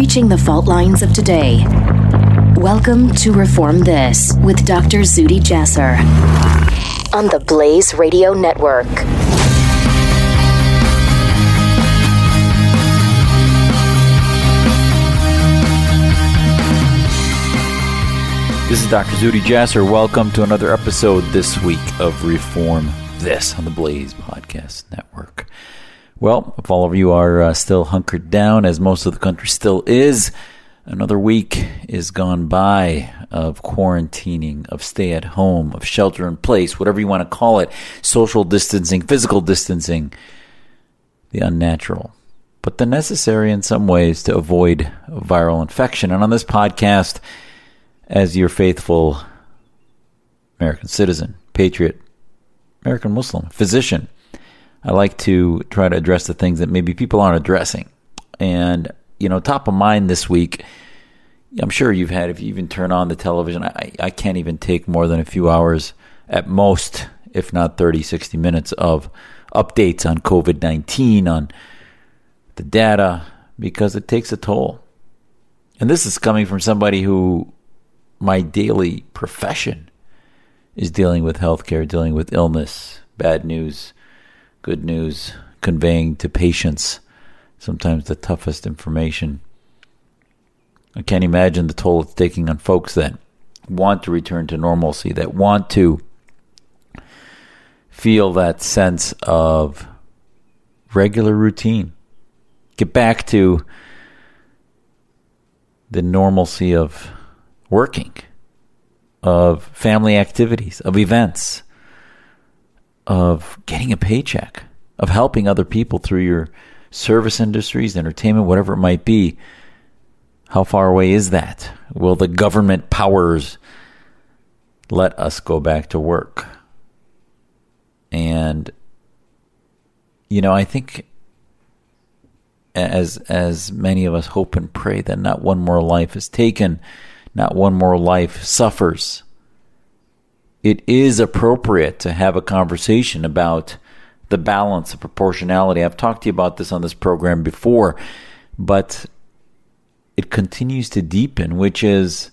Breaching the fault lines of today. Welcome to Reform This with Dr. Zuhdi Jasser on the Blaze Radio Network. This is Dr. Zuhdi Jasser. Welcome to another episode this week of Reform This on the Blaze Podcast Network. Well, if all of you are uh, still hunkered down, as most of the country still is, another week is gone by of quarantining, of stay at home, of shelter in place, whatever you want to call it, social distancing, physical distancing, the unnatural, but the necessary in some ways to avoid viral infection. And on this podcast, as your faithful American citizen, patriot, American Muslim, physician. I like to try to address the things that maybe people aren't addressing. And, you know, top of mind this week, I'm sure you've had, if you even turn on the television, I, I can't even take more than a few hours at most, if not 30, 60 minutes of updates on COVID 19, on the data, because it takes a toll. And this is coming from somebody who my daily profession is dealing with healthcare, dealing with illness, bad news, good news, conveying to patients sometimes the toughest information. I can't imagine the toll it's taking on folks that want to return to normalcy, that want to feel that sense of regular routine. Get back to the normalcy of working, of family activities, of events, of getting a paycheck, of helping other people through your service industries, entertainment, whatever it might be. How far away is that? Will the government powers let us go back to work? And you know, I think as as many of us hope and pray that not one more life is taken not one more life suffers. It is appropriate to have a conversation about the balance of proportionality. I've talked to you about this on this program before, but it continues to deepen, which is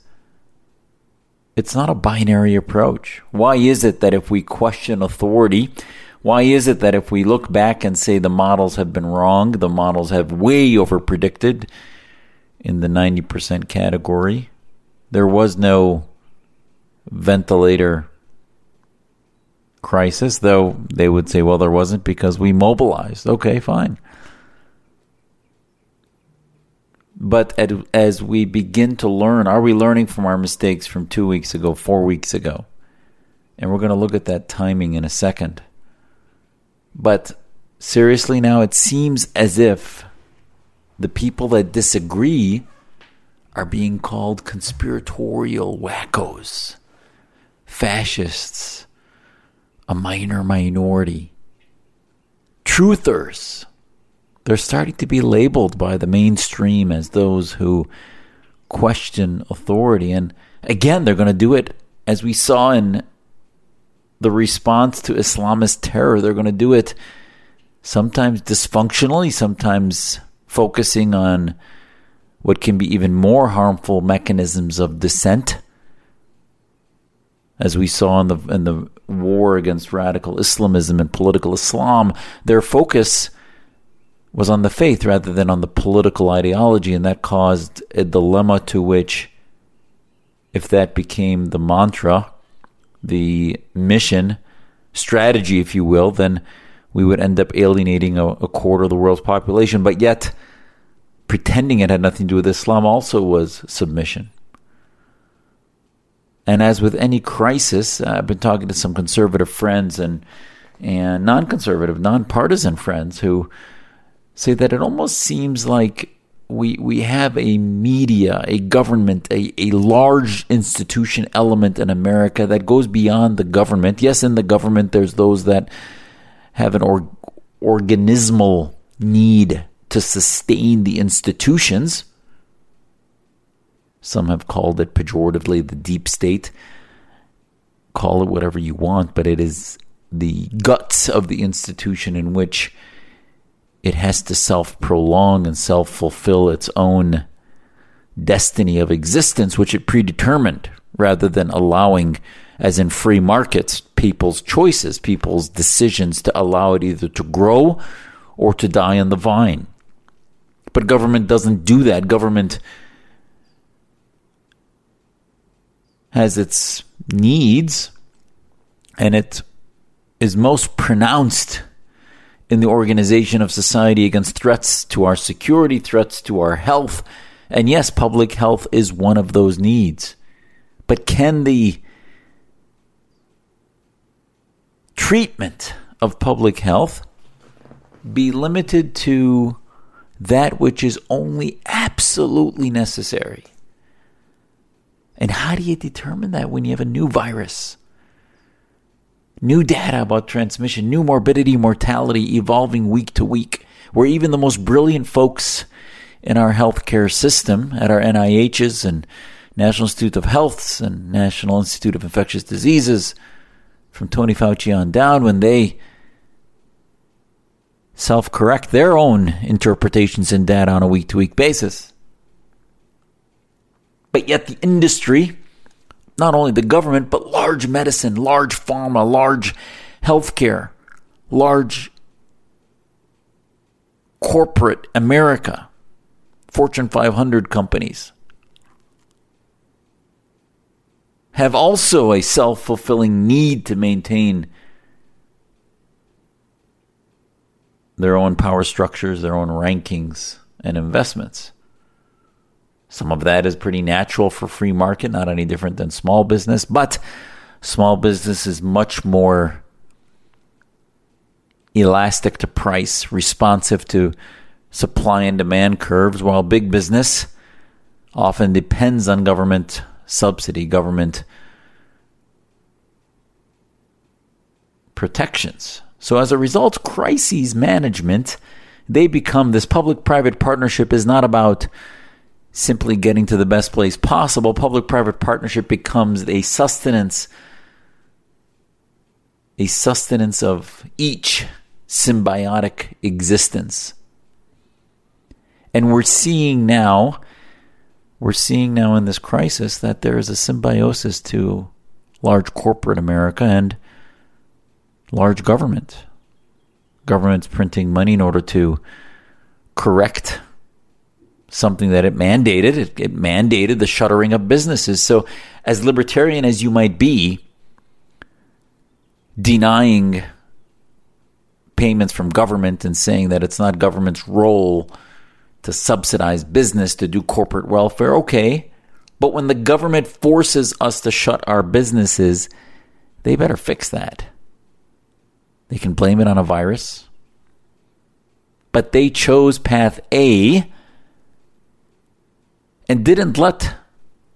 it's not a binary approach. Why is it that if we question authority, why is it that if we look back and say the models have been wrong, the models have way over predicted in the 90% category, there was no ventilator crisis, though they would say, well, there wasn't because we mobilized. Okay, fine. But as we begin to learn, are we learning from our mistakes from two weeks ago, four weeks ago? And we're going to look at that timing in a second. But seriously, now it seems as if the people that disagree are being called conspiratorial wackos, fascists, a minor minority, truthers. They're starting to be labeled by the mainstream as those who question authority. And again, they're going to do it as we saw in the response to Islamist terror. They're going to do it sometimes dysfunctionally, sometimes focusing on what can be even more harmful mechanisms of dissent, as we saw in the in the war against radical Islamism and political Islam, their focus was on the faith rather than on the political ideology, and that caused a dilemma to which, if that became the mantra, the mission, strategy, if you will, then we would end up alienating a, a quarter of the world's population. But yet, pretending it had nothing to do with Islam also was submission. And as with any crisis, uh, I've been talking to some conservative friends and and non-conservative, non-partisan friends who say that it almost seems like we we have a media, a government, a, a large institution element in America that goes beyond the government. Yes, in the government there's those that have an or, organismal need to sustain the institutions. Some have called it pejoratively the deep state. Call it whatever you want, but it is the guts of the institution in which it has to self prolong and self fulfill its own destiny of existence, which it predetermined, rather than allowing, as in free markets, people's choices, people's decisions to allow it either to grow or to die on the vine. But government doesn't do that. Government has its needs and it is most pronounced in the organization of society against threats to our security, threats to our health. And yes, public health is one of those needs. But can the treatment of public health be limited to that which is only absolutely necessary? And how do you determine that when you have a new virus? New data about transmission, new morbidity, mortality evolving week to week, where even the most brilliant folks in our healthcare system at our NIHs and National Institute of Healths and National Institute of Infectious Diseases, from Tony Fauci on down, when they self correct their own interpretations and data on a week to week basis. But yet, the industry, not only the government, but large medicine, large pharma, large healthcare, large corporate America, Fortune 500 companies, have also a self fulfilling need to maintain their own power structures, their own rankings and investments. Some of that is pretty natural for free market, not any different than small business, but small business is much more elastic to price, responsive to supply and demand curves, while big business often depends on government subsidy, government protections. So as a result, crises management, they become this public private partnership is not about simply getting to the best place possible, public private partnership becomes a sustenance a sustenance of each symbiotic existence. And we're seeing now we're seeing now in this crisis that there is a symbiosis to large corporate America and large government. Government's printing money in order to correct something that it mandated. It, it, mandated the shuttering of businesses. So, as libertarian as you might be, denying payments from government and saying that it's not government's role to subsidize business to do corporate welfare, okay. But when the government forces us to shut our businesses, they better fix that. They can blame it on a virus. But they chose path A and didn't let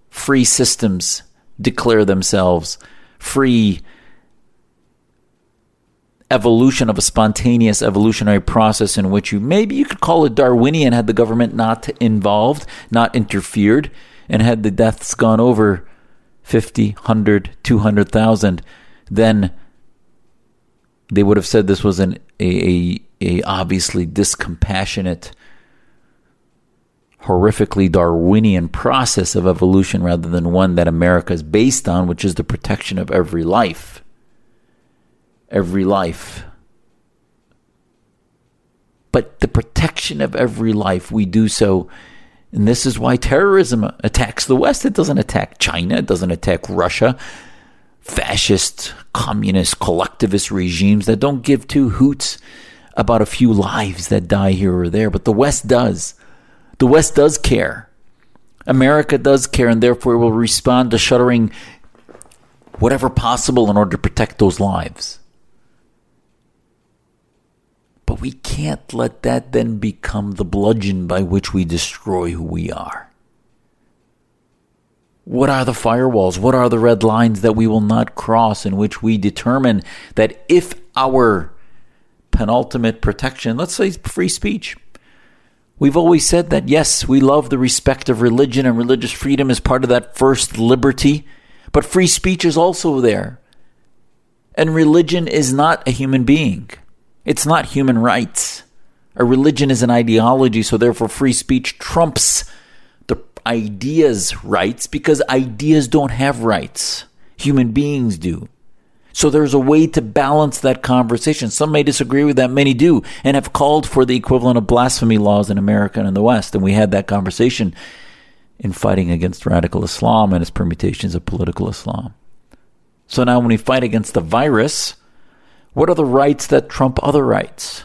free systems declare themselves free evolution of a spontaneous evolutionary process in which you maybe you could call it Darwinian had the government not involved, not interfered, and had the deaths gone over 50, 100, 200,000, then they would have said this was an a, a, a obviously discompassionate horrifically Darwinian process of evolution rather than one that America is based on, which is the protection of every life. Every life. But the protection of every life, we do so. And this is why terrorism attacks the West. It doesn't attack China, it doesn't attack Russia. Fascist, communist, collectivist regimes that don't give two hoots about a few lives that die here or there, but the West does. The West does care. America does care, and therefore will respond to shuttering whatever possible in order to protect those lives. But we can't let that then become the bludgeon by which we destroy who we are. What are the firewalls? What are the red lines that we will not cross in which we determine that if our penultimate protection, let's say free speech, We've always said that, yes, we love the respect of religion and religious freedom as part of that first liberty, but free speech is also there. And religion is not a human being, it's not human rights. A religion is an ideology, so therefore free speech trumps the ideas' rights because ideas don't have rights. Human beings do. So there's a way to balance that conversation. Some may disagree with that, many do, and have called for the equivalent of blasphemy laws in America and in the West. And we had that conversation in fighting against radical Islam and its permutations of political Islam. So now when we fight against the virus, what are the rights that trump other rights?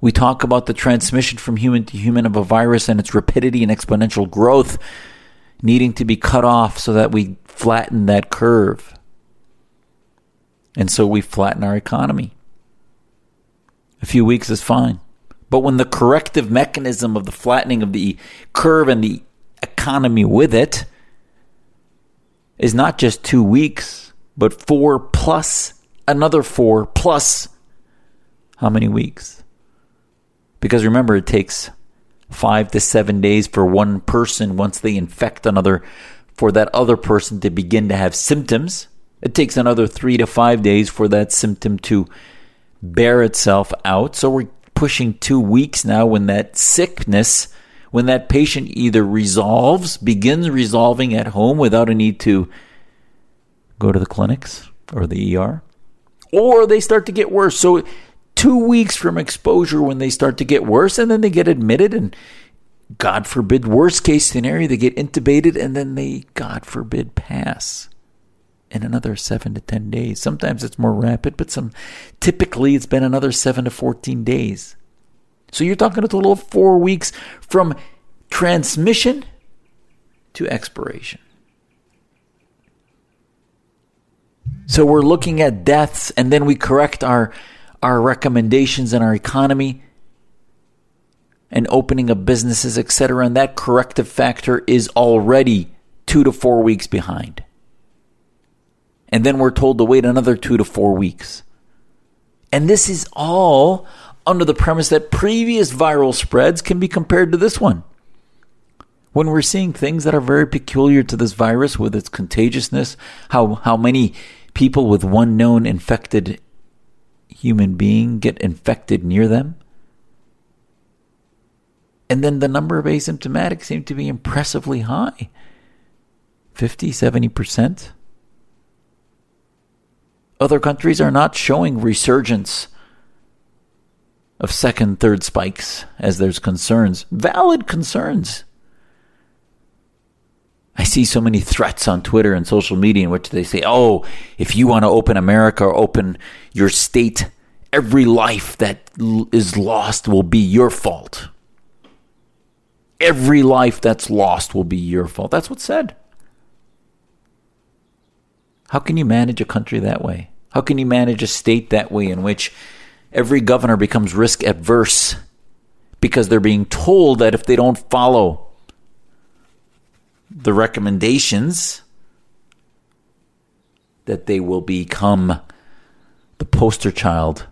We talk about the transmission from human to human of a virus and its rapidity and exponential growth needing to be cut off so that we flatten that curve. And so we flatten our economy. A few weeks is fine. But when the corrective mechanism of the flattening of the curve and the economy with it is not just two weeks, but four plus another four plus how many weeks? Because remember, it takes five to seven days for one person once they infect another for that other person to begin to have symptoms. It takes another three to five days for that symptom to bear itself out. So we're pushing two weeks now when that sickness, when that patient either resolves, begins resolving at home without a need to go to the clinics or the ER, or they start to get worse. So two weeks from exposure when they start to get worse, and then they get admitted, and God forbid, worst case scenario, they get intubated, and then they, God forbid, pass in another seven to 10 days. Sometimes it's more rapid, but some typically it's been another seven to 14 days. So you're talking a total of four weeks from transmission to expiration. So we're looking at deaths and then we correct our our recommendations in our economy and opening of businesses, etc. And that corrective factor is already two to four weeks behind. And then we're told to wait another two to four weeks. And this is all under the premise that previous viral spreads can be compared to this one. When we're seeing things that are very peculiar to this virus with its contagiousness, how, how many people with one known infected human being get infected near them. And then the number of asymptomatics seem to be impressively high 50, 70%. Other countries are not showing resurgence of second, third spikes as there's concerns, valid concerns. I see so many threats on Twitter and social media in which they say, oh, if you want to open America or open your state, every life that is lost will be your fault. Every life that's lost will be your fault. That's what's said. How can you manage a country that way? How can you manage a state that way in which every governor becomes risk adverse because they're being told that if they don't follow the recommendations that they will become the poster child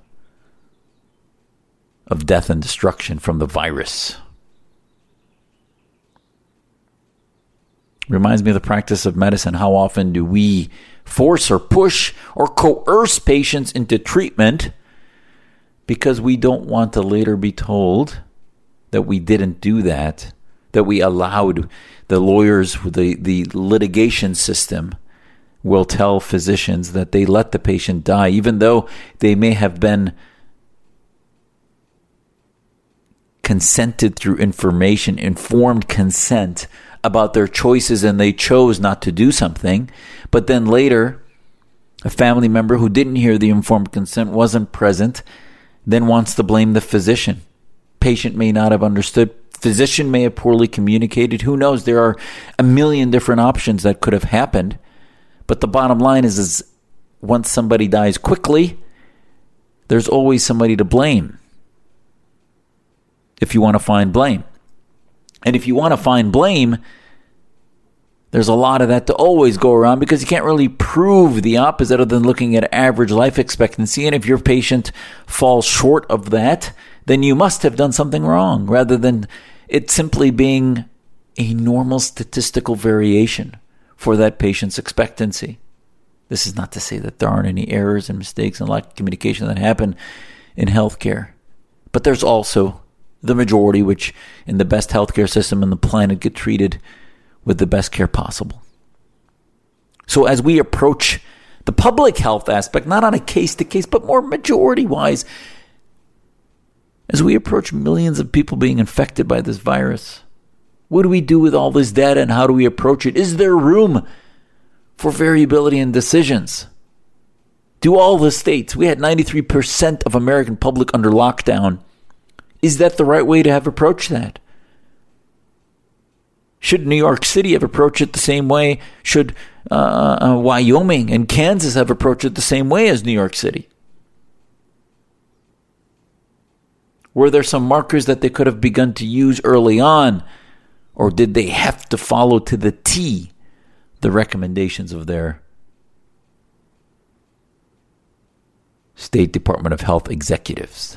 of death and destruction from the virus. Reminds me of the practice of medicine. How often do we force or push or coerce patients into treatment because we don't want to later be told that we didn't do that, that we allowed the lawyers, the, the litigation system will tell physicians that they let the patient die, even though they may have been consented through information, informed consent about their choices, and they chose not to do something. But then later, a family member who didn't hear the informed consent wasn't present, then wants to blame the physician. Patient may not have understood physician may have poorly communicated. Who knows? There are a million different options that could have happened. But the bottom line is, is once somebody dies quickly, there's always somebody to blame if you want to find blame. And if you want to find blame, there's a lot of that to always go around because you can't really prove the opposite other than looking at average life expectancy. And if your patient falls short of that, then you must have done something wrong rather than it simply being a normal statistical variation for that patient's expectancy. This is not to say that there aren't any errors and mistakes and lack of communication that happen in healthcare. But there's also the majority, which in the best healthcare system on the planet get treated with the best care possible. So as we approach the public health aspect, not on a case to case, but more majority wise, as we approach millions of people being infected by this virus, what do we do with all this data and how do we approach it? Is there room for variability in decisions? Do all the states, we had 93% of American public under lockdown. Is that the right way to have approached that? Should New York City have approached it the same way? Should uh, uh, Wyoming and Kansas have approached it the same way as New York City? Were there some markers that they could have begun to use early on? Or did they have to follow to the T the recommendations of their State Department of Health executives?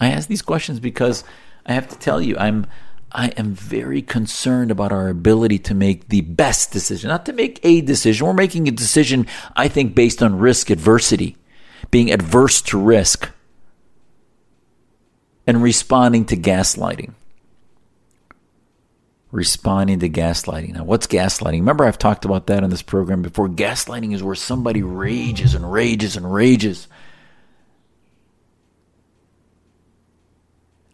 I ask these questions because I have to tell you, I'm I am very concerned about our ability to make the best decision, not to make a decision. We're making a decision, I think, based on risk adversity, being adverse to risk, and responding to gaslighting. Responding to gaslighting. Now, what's gaslighting? Remember, I've talked about that in this program before. Gaslighting is where somebody rages and rages and rages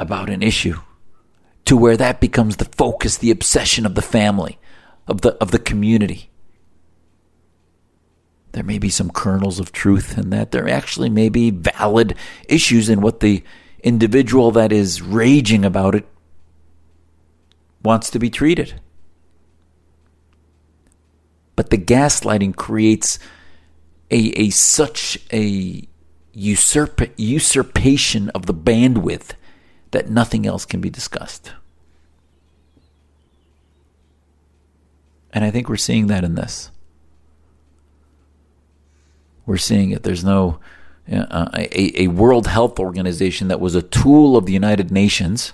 about an issue to where that becomes the focus, the obsession of the family, of the of the community. There may be some kernels of truth in that. There actually may be valid issues in what the individual that is raging about it wants to be treated. But the gaslighting creates a, a such a usurp, usurpation of the bandwidth that nothing else can be discussed. And I think we're seeing that in this. We're seeing it. There's no uh, a, a World Health Organization that was a tool of the United Nations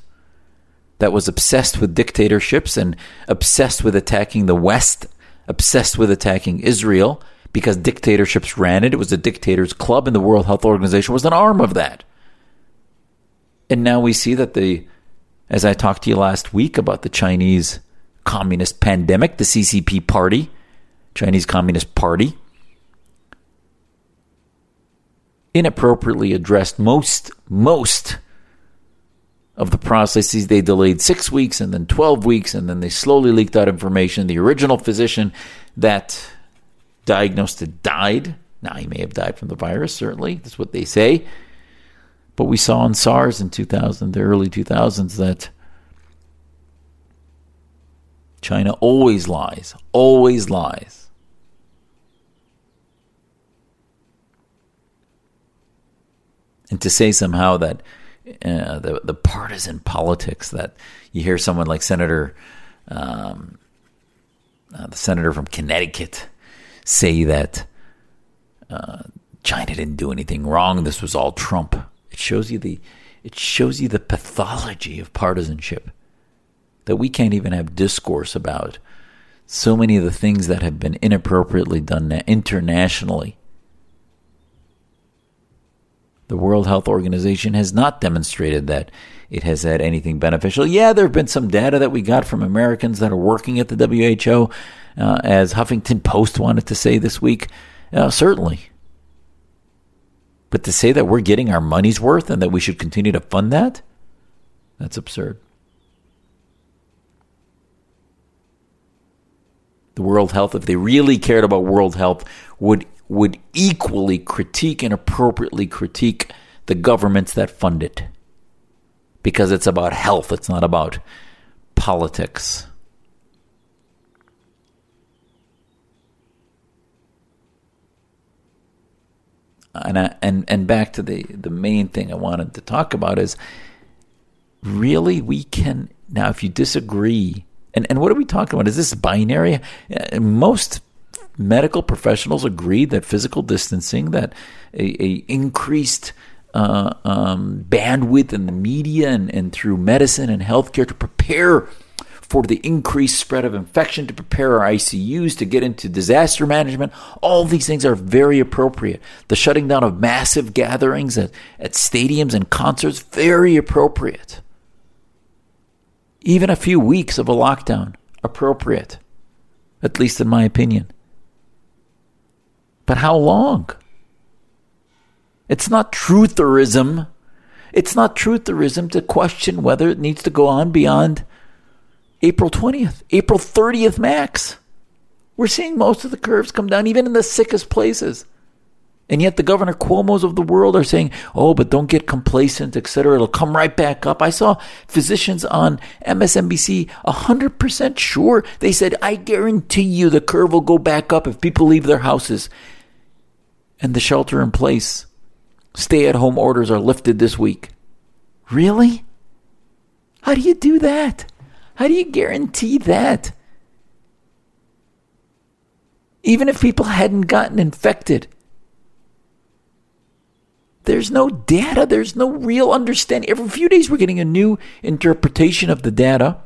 that was obsessed with dictatorships and obsessed with attacking the West, obsessed with attacking Israel because dictatorships ran it. It was a dictators' club, and the World Health Organization was an arm of that. And now we see that the, as I talked to you last week about the Chinese Communist pandemic, the CCP party, Chinese Communist Party, inappropriately addressed most, most of the processes. They delayed six weeks and then 12 weeks, and then they slowly leaked out information. The original physician that diagnosed it died. Now, he may have died from the virus, certainly. That's what they say. But we saw in SARS in 2000, the early 2000s, that China always lies, always lies. And to say somehow that uh, the the partisan politics that you hear someone like Senator, um, uh, the senator from Connecticut, say that uh, China didn't do anything wrong. This was all Trump. It shows you the it shows you the pathology of partisanship that we can't even have discourse about so many of the things that have been inappropriately done internationally. The World Health Organization has not demonstrated that it has had anything beneficial. Yeah, there have been some data that we got from Americans that are working at the WHO, uh, as Huffington Post wanted to say this week. Uh, certainly. But to say that we're getting our money's worth and that we should continue to fund that, that's absurd. The World Health, if they really cared about World Health, would would equally critique and appropriately critique the governments that fund it. Because it's about health, it's not about politics. And I, and and back to the the main thing I wanted to talk about is really we can now if you disagree and and what are we talking about? Is this binary? Uh, most medical professionals agree that physical distancing that a, a increased uh, um, bandwidth in the media and, and through medicine and healthcare to prepare for the increased spread of infection, to prepare our ICUs, to get into disaster management. All these things are very appropriate. The shutting down of massive gatherings at, at stadiums and concerts, very appropriate. Even a few weeks of a lockdown, appropriate, at least in my opinion. But how long? It's not trutherism. It's not trutherism to question whether it needs to go on beyond April 20th, April 30th max. We're seeing most of the curves come down, even in the sickest places. And yet the Governor Cuomo's of the world are saying, oh, but don't get complacent, etc. It'll come right back up. I saw physicians on MSNBC 100% sure. They said, I guarantee you the curve will go back up if people leave their houses. And the shelter in place, stay at home orders are lifted this week. Really? How do you do that? How do you guarantee that? Even if people hadn't gotten infected, there's no data, there's no real understanding. Every few days, we're getting a new interpretation of the data.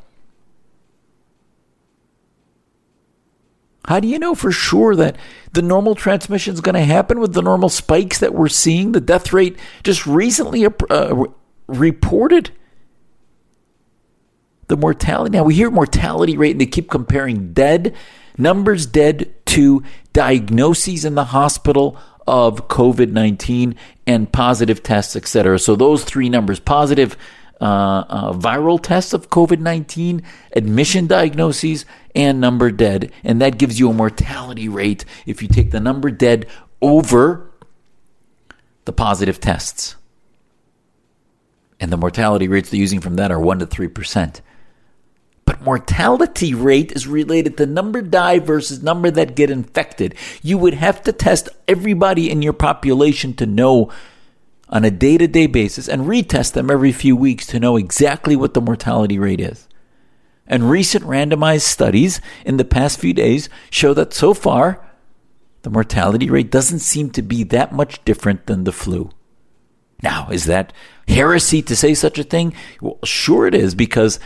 How do you know for sure that the normal transmission is going to happen with the normal spikes that we're seeing? The death rate just recently uh, reported the mortality. Now we hear mortality rate and they keep comparing dead numbers dead to diagnoses in the hospital of COVID 19 and positive tests, etc. So those three numbers positive uh, uh, viral tests of COVID 19, admission diagnoses, and number dead. And that gives you a mortality rate if you take the number dead over the positive tests. And the mortality rates they're using from that are 1% to 3% but mortality rate is related to number die versus number that get infected. You would have to test everybody in your population to know on a day to day basis and retest them every few weeks to know exactly what the mortality rate is. And recent randomized studies in the past few days show that so far, the mortality rate doesn't seem to be that much different than the flu. Now, is that heresy to say such a thing? Well, sure it is, because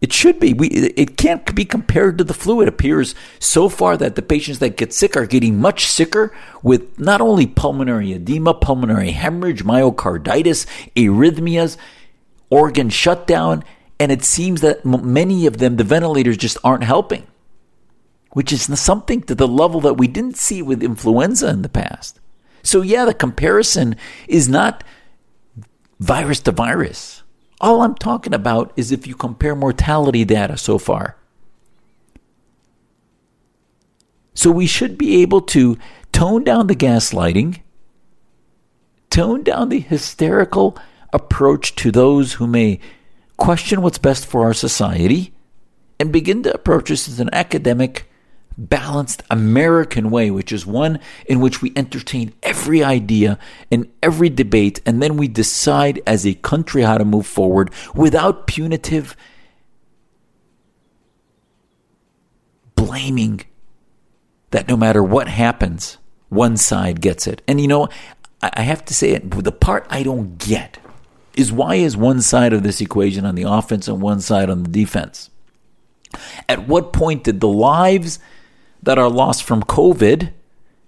it should be. We, it can't be compared to the flu. It appears so far that the patients that get sick are getting much sicker with not only pulmonary edema, pulmonary hemorrhage, myocarditis, arrhythmias, organ shutdown, and it seems that many of them, the ventilators just aren't helping, which is something to the level that we didn't see with influenza in the past. So, yeah, the comparison is not virus to virus. All I'm talking about is if you compare mortality data so far. So we should be able to tone down the gaslighting, tone down the hysterical approach to those who may question what's best for our society, and begin to approach this as an academic balanced American way, which is one in which we entertain every idea and every debate, and then we decide as a country how to move forward without punitive blaming that no matter what happens, one side gets it. And you know, I have to say it, the part I don't get is why is one side of this equation on the offense and one side on the defense? At what point did the lives that are lost from COVID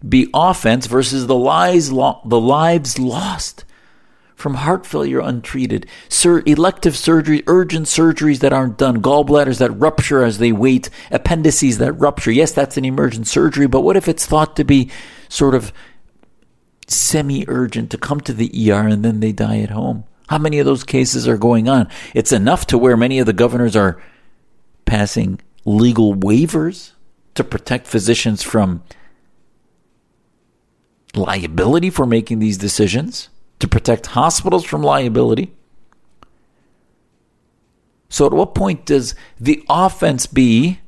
be offense versus the lives lo- the lives lost from heart failure untreated, Sir, elective surgery, urgent surgeries that aren't done, gallbladders that rupture as they wait, appendices that rupture. Yes, that's an emergent surgery, but what if it's thought to be sort of semi urgent to come to the ER and then they die at home? How many of those cases are going on? It's enough to where many of the governors are passing legal waivers to protect physicians from liability for making these decisions, to protect hospitals from liability. So, at what point does the offense be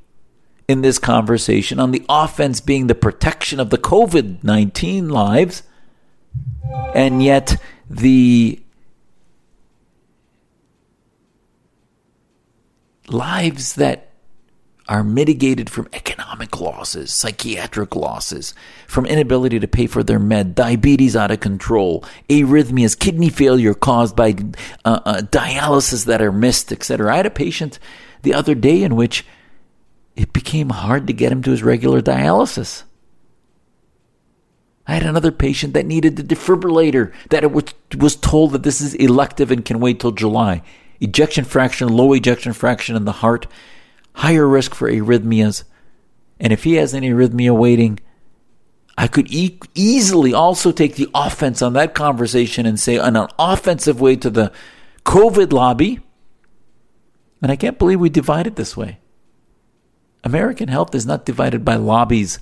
in this conversation? On the offense being the protection of the COVID 19 lives, and yet the lives that are mitigated from economic losses, psychiatric losses, from inability to pay for their med, diabetes out of control, arrhythmias, kidney failure caused by uh, uh, dialysis that are missed, etc. I had a patient the other day in which it became hard to get him to his regular dialysis. I had another patient that needed the defibrillator that it was, was told that this is elective and can wait till July. Ejection fraction, low ejection fraction in the heart, higher risk for arrhythmias. And if he has any arrhythmia waiting, I could e- easily also take the offense on that conversation and say, on an offensive way to the COVID lobby. And I can't believe we divide it this way. American health is not divided by lobbies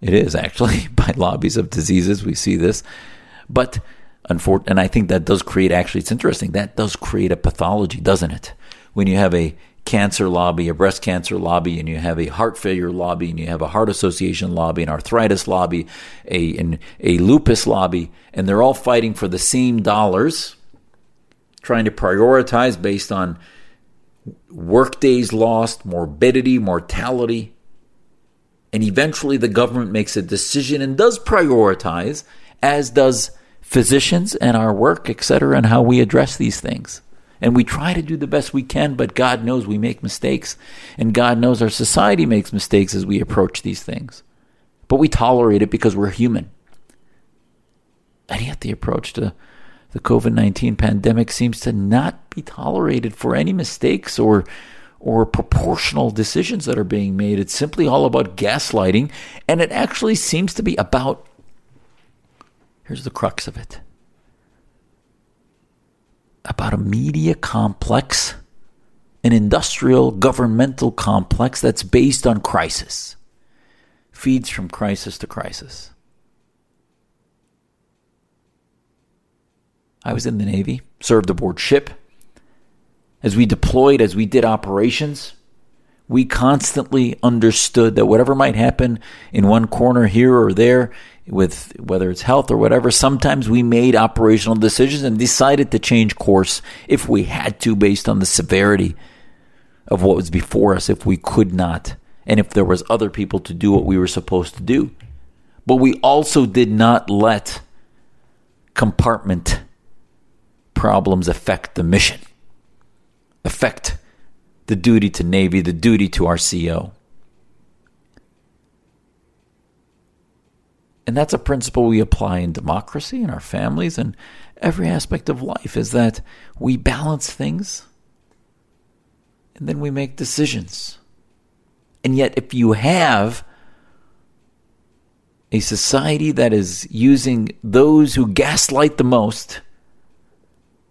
it is actually by lobbies of diseases. We see this. But and I think that does create actually, it's interesting, that does create a pathology, doesn't it? When you have a cancer lobby, a breast cancer lobby, and you have a heart failure lobby, and you have a heart association lobby, an arthritis lobby, a, an, a lupus lobby, and they're all fighting for the same dollars, trying to prioritize based on work days lost, morbidity, mortality, and eventually the government makes a decision and does prioritize, as does physicians and our work, etc., and how we address these things. And we try to do the best we can, but God knows we make mistakes. And God knows our society makes mistakes as we approach these things. But we tolerate it because we're human. And yet the approach to the COVID 19 pandemic seems to not be tolerated for any mistakes or or proportional decisions that are being made. It's simply all about gaslighting, and it actually seems to be about here's the crux of it about a media complex, an industrial governmental complex that's based on crisis, feeds from crisis to crisis. I was in the Navy, served aboard ship as we deployed, as we did operations, we constantly understood that whatever might happen in one corner here or there, with whether it's health or whatever, sometimes we made operational decisions and decided to change course if we had to based on the severity of what was before us if we could not and if there was other people to do what we were supposed to do. But we also did not let compartment problems affect the mission affect the duty to Navy, the duty to our CO. And that's a principle we apply in democracy, in our families, and every aspect of life is that we balance things and then we make decisions. And yet, if you have a society that is using those who gaslight the most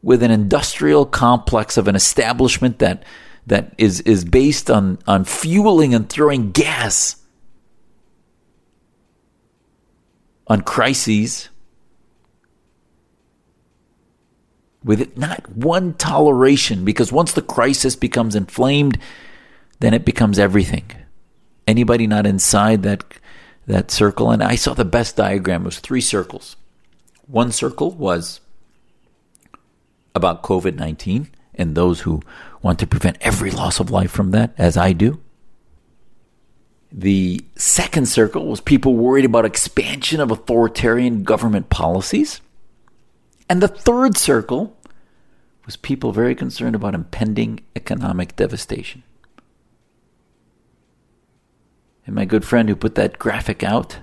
with an industrial complex of an establishment that that is is based on on fueling and throwing gas on crises with it not one toleration because once the crisis becomes inflamed then it becomes everything. Anybody not inside that that circle? And i saw the best diagram. It was three circles. One circle was about COVID 19 and those who want to prevent every loss of life from that, as I do. The second circle was people worried about expansion of authoritarian government policies. And the third circle was people very concerned about impending economic devastation. And my good friend who put that graphic out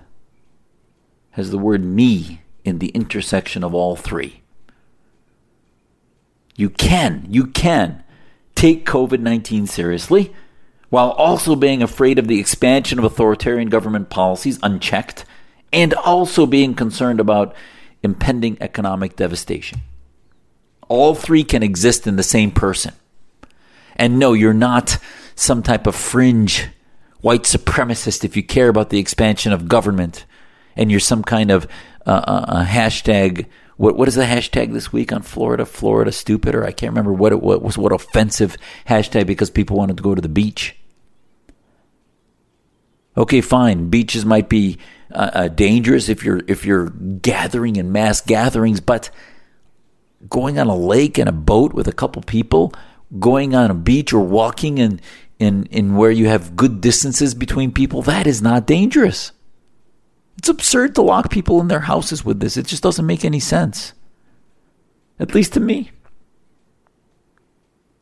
has the word me in the intersection of all three. You can, you can take COVID 19 seriously while also being afraid of the expansion of authoritarian government policies unchecked and also being concerned about impending economic devastation. All three can exist in the same person. And no, you're not some type of fringe white supremacist if you care about the expansion of government and you're some kind of uh, uh, uh hashtag what what is the hashtag this week on Florida? Florida stupid, or I can't remember what it what was what offensive hashtag because people wanted to go to the beach. Okay, fine. Beaches might be uh, uh, dangerous if you're if you're gathering in mass gatherings, but going on a lake in a boat with a couple people, going on a beach or walking in in in where you have good distances between people, that is not dangerous. It's absurd to lock people in their houses with this. It just doesn't make any sense. At least to me.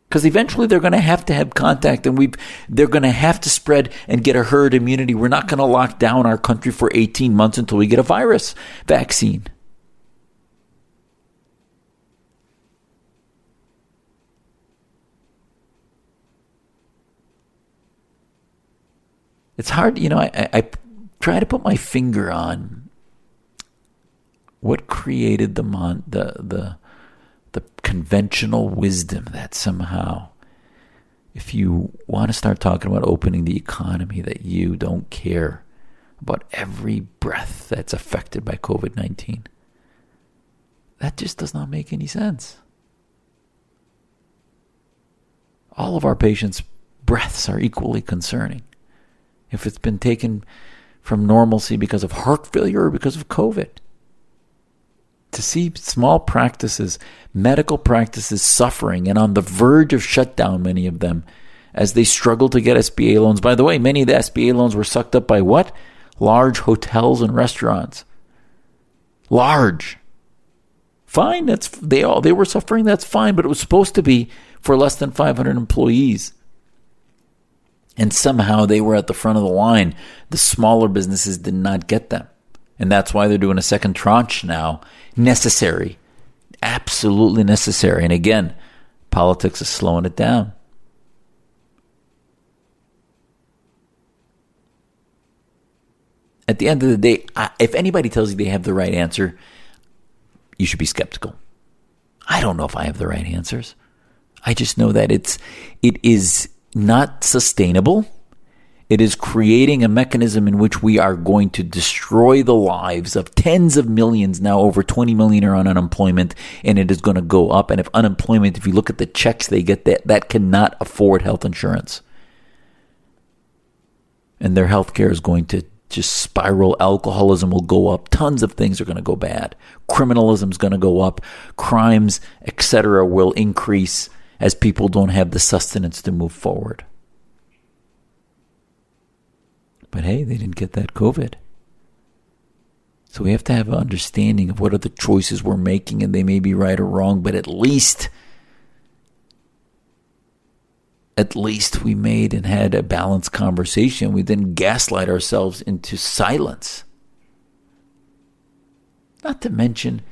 because eventually they're going to have to have contact and we they're going to have to spread and get a herd immunity. We're not going to lock down our country for 18 months until we get a virus vaccine. It's hard, you know, I, I try to put my finger on what created the mon- the the the conventional wisdom that somehow, if you want to start talking about opening the economy, that you don't care about every breath that's affected by COVID 19. That just does not make any sense. All of our patients' breaths are equally concerning. If it's been taken from normalcy because of heart failure or because of COVID to see small practices, medical practices suffering and on the verge of shutdown, many of them, as they struggle to get SBA loans. By the way, many of the SBA loans were sucked up by what? Large hotels and restaurants. Large. Fine, that's they all they were suffering, that's fine, but it was supposed to be for less than 500 employees. And somehow they were at the front of the line. The smaller businesses did not get them. And that's why they're doing a second tranche now. Necessary. Absolutely necessary. And again, politics is slowing it down. At the end of the day, if anybody tells you they have the right answer, you should be skeptical. I don't know if I have the right answers. I just know that it's it is not sustainable it is creating a mechanism in which we are going to destroy the lives of tens of millions. Now, over 20 million are on unemployment, and it is going to go up. And if unemployment, if you look at the checks they get, that, that cannot afford health insurance. And their health care is going to just spiral. Alcoholism will go up. Tons of things are going to go bad. Criminalism is going to go up. Crimes, etc., will increase as people don't have the sustenance to move forward. But hey, they didn't get that COVID. So we have to have an understanding of what are the choices we're making, and they may be right or wrong, but at least, at least we made and had a balanced conversation. We didn't gaslight ourselves into silence. Not to mention,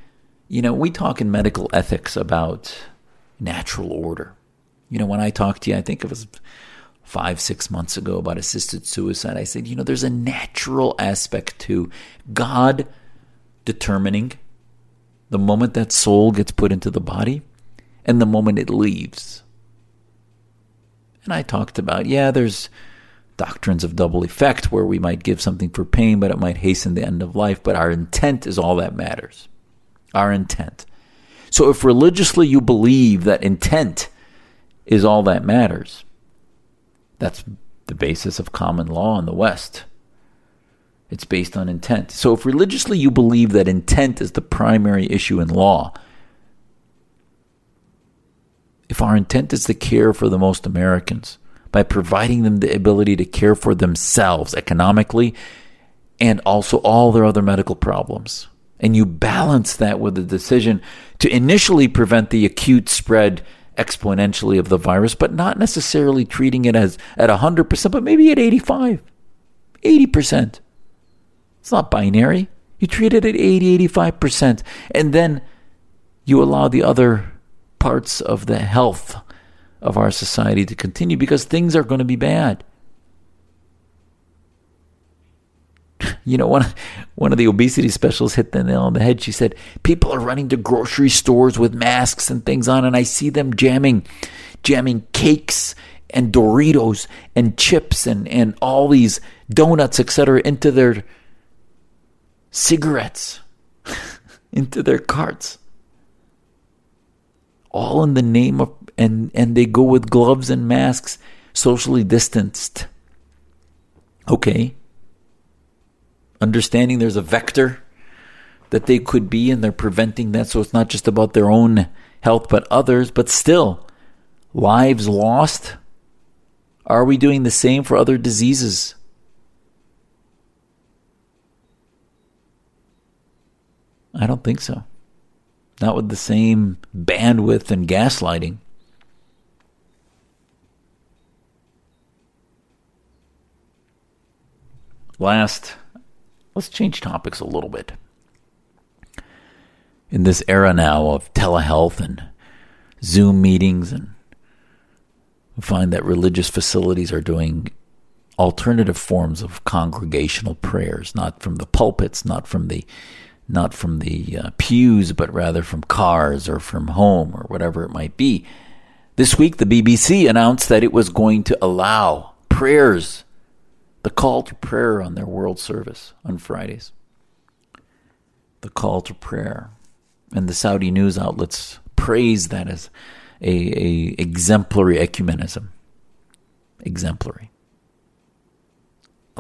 you know, we talk in medical ethics about natural order. You know, when I talked to you, I think it was five, six months ago about assisted suicide, I said, you know, there's a natural aspect to God determining the moment that soul gets put into the body and the moment it leaves. And I talked about, yeah, there's doctrines of double effect where we might give something for pain, but it might hasten the end of life. But our intent is all that matters. Our intent. So if religiously you believe that intent is all that matters, that's the basis of common law in the West. It's based on intent. So if religiously you believe that intent is the primary issue in law, if our intent is to care for the most Americans by providing them the ability to care for themselves economically and also all their other medical problems, and you balance that with a decision to initially prevent the acute spread exponentially of the virus, but not necessarily treating it as at 100%, but maybe at 85, 80%. It's not binary. You treat it at 80, 85%. And then you allow the other parts of the health of our society to continue because things are going to be bad. You know, one one of the obesity specialists hit the nail on the head. She said people are running to grocery stores with masks and things on, and I see them jamming, jamming cakes and Doritos and chips and and all these donuts, etc., into their cigarettes, into their carts, all in the name of and and they go with gloves and masks, socially distanced. Okay, understanding there's a vector that they could be and they're preventing that. So it's not just about their own health, but others, but still lives lost. Are we doing the same for other diseases? I don't think so. Not with the same bandwidth and gaslighting. Last let's change topics a little bit. In this era now of telehealth and Zoom meetings, and we find that religious facilities are doing alternative forms of congregational prayers, not from the pulpits, not from the not from the uh, pews, but rather from cars or from home or whatever it might be. This week, the BBC announced that it was going to allow prayers, the call to prayer on their world service on Fridays. The call to prayer. And the Saudi news outlets praise that as a, a exemplary ecumenism. Exemplary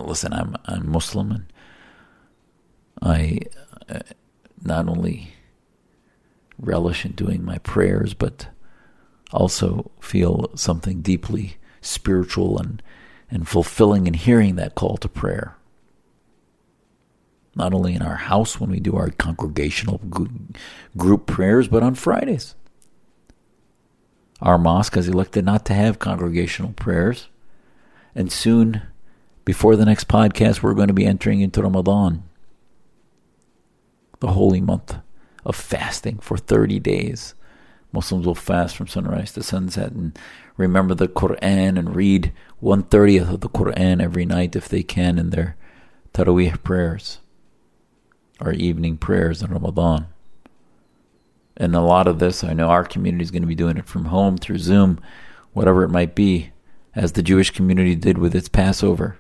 listen, I'm I'm Muslim, and I uh, not only relish in doing my prayers, but also feel something deeply spiritual and and fulfilling and hearing that call to prayer. Not only in our house when we do our congregational group prayers, but on Fridays. Our mosque has elected not to have congregational prayers, and soon before the next podcast, we're going to be entering into Ramadan, the holy month of fasting for 30 days. Muslims will fast from sunrise to sunset and remember the Quran and read one thirtieth of the Quran every night if they can in their Taraweeh prayers or evening prayers in Ramadan. And a lot of this, I know our community is going to be doing it from home through Zoom, whatever it might be, as the Jewish community did with its Passover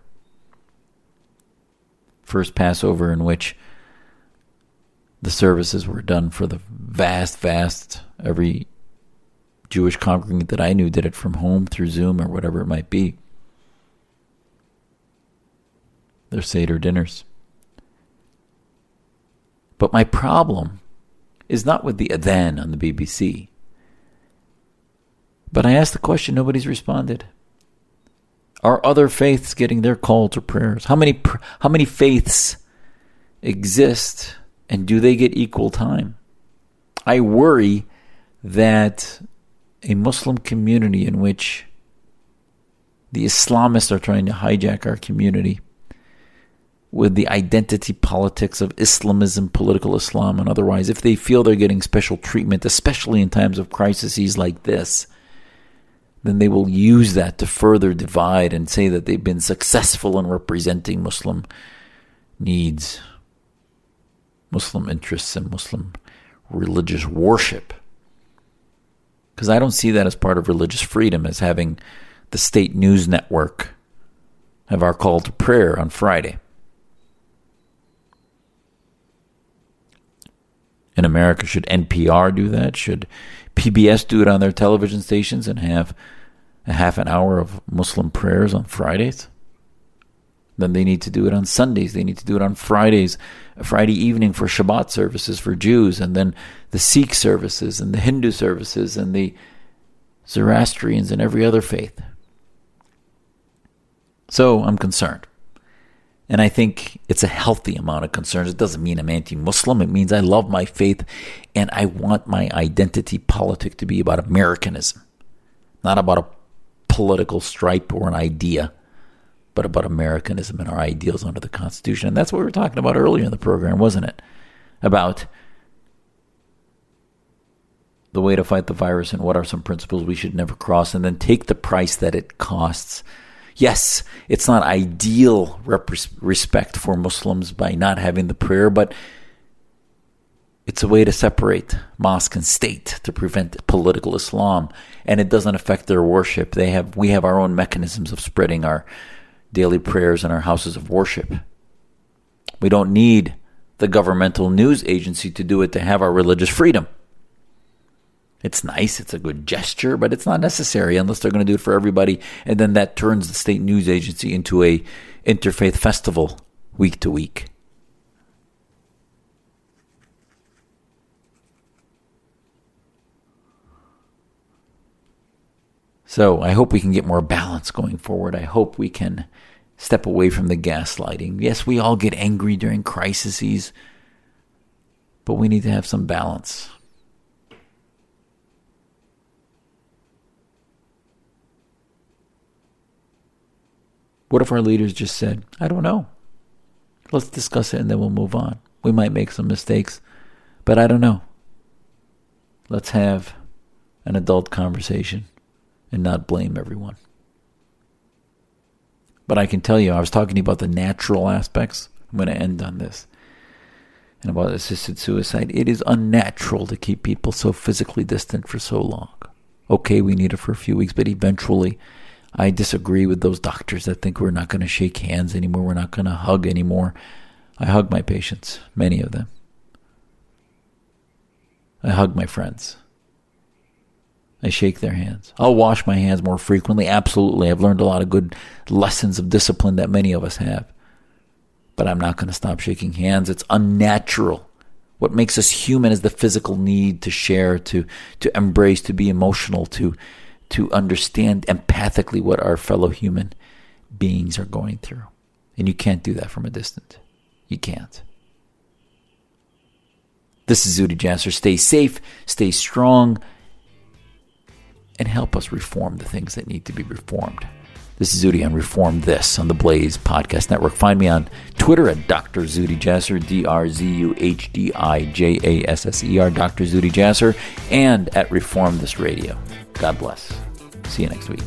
first Passover in which the services were done for the vast, vast, every Jewish congregant that I knew did it from home through Zoom or whatever it might be. Their Seder dinners. But my problem is not with the Adhan on the BBC. But I asked the question, nobody's responded. Are other faiths getting their call to prayers? How many how many faiths exist and do they get equal time? I worry that a Muslim community in which the Islamists are trying to hijack our community with the identity politics of Islamism, political Islam, and otherwise, if they feel they're getting special treatment, especially in times of crises like this, then they will use that to further divide and say that they've been successful in representing Muslim needs, Muslim interests, and Muslim religious worship. Because I don't see that as part of religious freedom, as having the state news network have our call to prayer on Friday. In America, should NPR do that? Should PBS do it on their television stations and have a half an hour of Muslim prayers on Fridays. Then they need to do it on Sundays. They need to do it on Fridays, Friday evening for Shabbat services for Jews, and then the Sikh services and the Hindu services and the Zoroastrians and every other faith. So I'm concerned. And I think it's a healthy amount of concerns. It doesn't mean I'm anti Muslim. It means I love my faith and I want my identity politic to be about Americanism, not about a political stripe or an idea, but about Americanism and our ideals under the Constitution. And that's what we were talking about earlier in the program, wasn't it? About the way to fight the virus and what are some principles we should never cross, and then take the price that it costs yes, it's not ideal respect for Muslims by not having the prayer, but it's a way to separate mosque and state to prevent political Islam, and it doesn't affect their worship. They have we have our own mechanisms of spreading our daily prayers in our houses of worship. We don't need the governmental news agency to do it to have our religious freedom. It's nice, it's a good gesture, but it's not necessary unless they're going to do it for everybody. And then that turns the state news agency into a interfaith festival week to week. So I hope we can get more balance going forward. I hope we can step away from the gaslighting. Yes, we all get angry during crises, but we need to have some balance. What if our leaders just said, I don't know? Let's discuss it and then we'll move on. We might make some mistakes, but I don't know. Let's have an adult conversation and not blame everyone. But I can tell you, I was talking about the natural aspects. I'm going to end on this. And about assisted suicide. It is unnatural to keep people so physically distant for so long. Okay, we need it for a few weeks, but eventually, I disagree with those doctors that think we're not going to shake hands anymore, we're not going to hug anymore. I hug my patients, many of them. I hug my friends. I shake their hands. I'll wash my hands more frequently. Absolutely. I've learned a lot of good lessons of discipline that many of us have. But I'm not going to stop shaking hands. It's unnatural. What makes us human is the physical need to share, to, to embrace, to be emotional, to, to understand empathically what our fellow human beings are going through. And you can't do that from a distance. You can't. This is Zuhdi Jasser. Stay safe, stay strong and help us reform the things that need to be reformed. This is Zuhdi on Reform This on the Blaze Podcast Network. Find me on Twitter at Dr. Zuhdi Jasser, D R Z U H D I J A S S E R, Dr. Zuhdi Jasser, and at Reform This Radio. God bless. See you next week.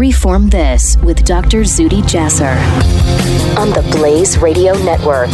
Reform This with Dr. Zuhdi Jasser on the Blaze Radio Network.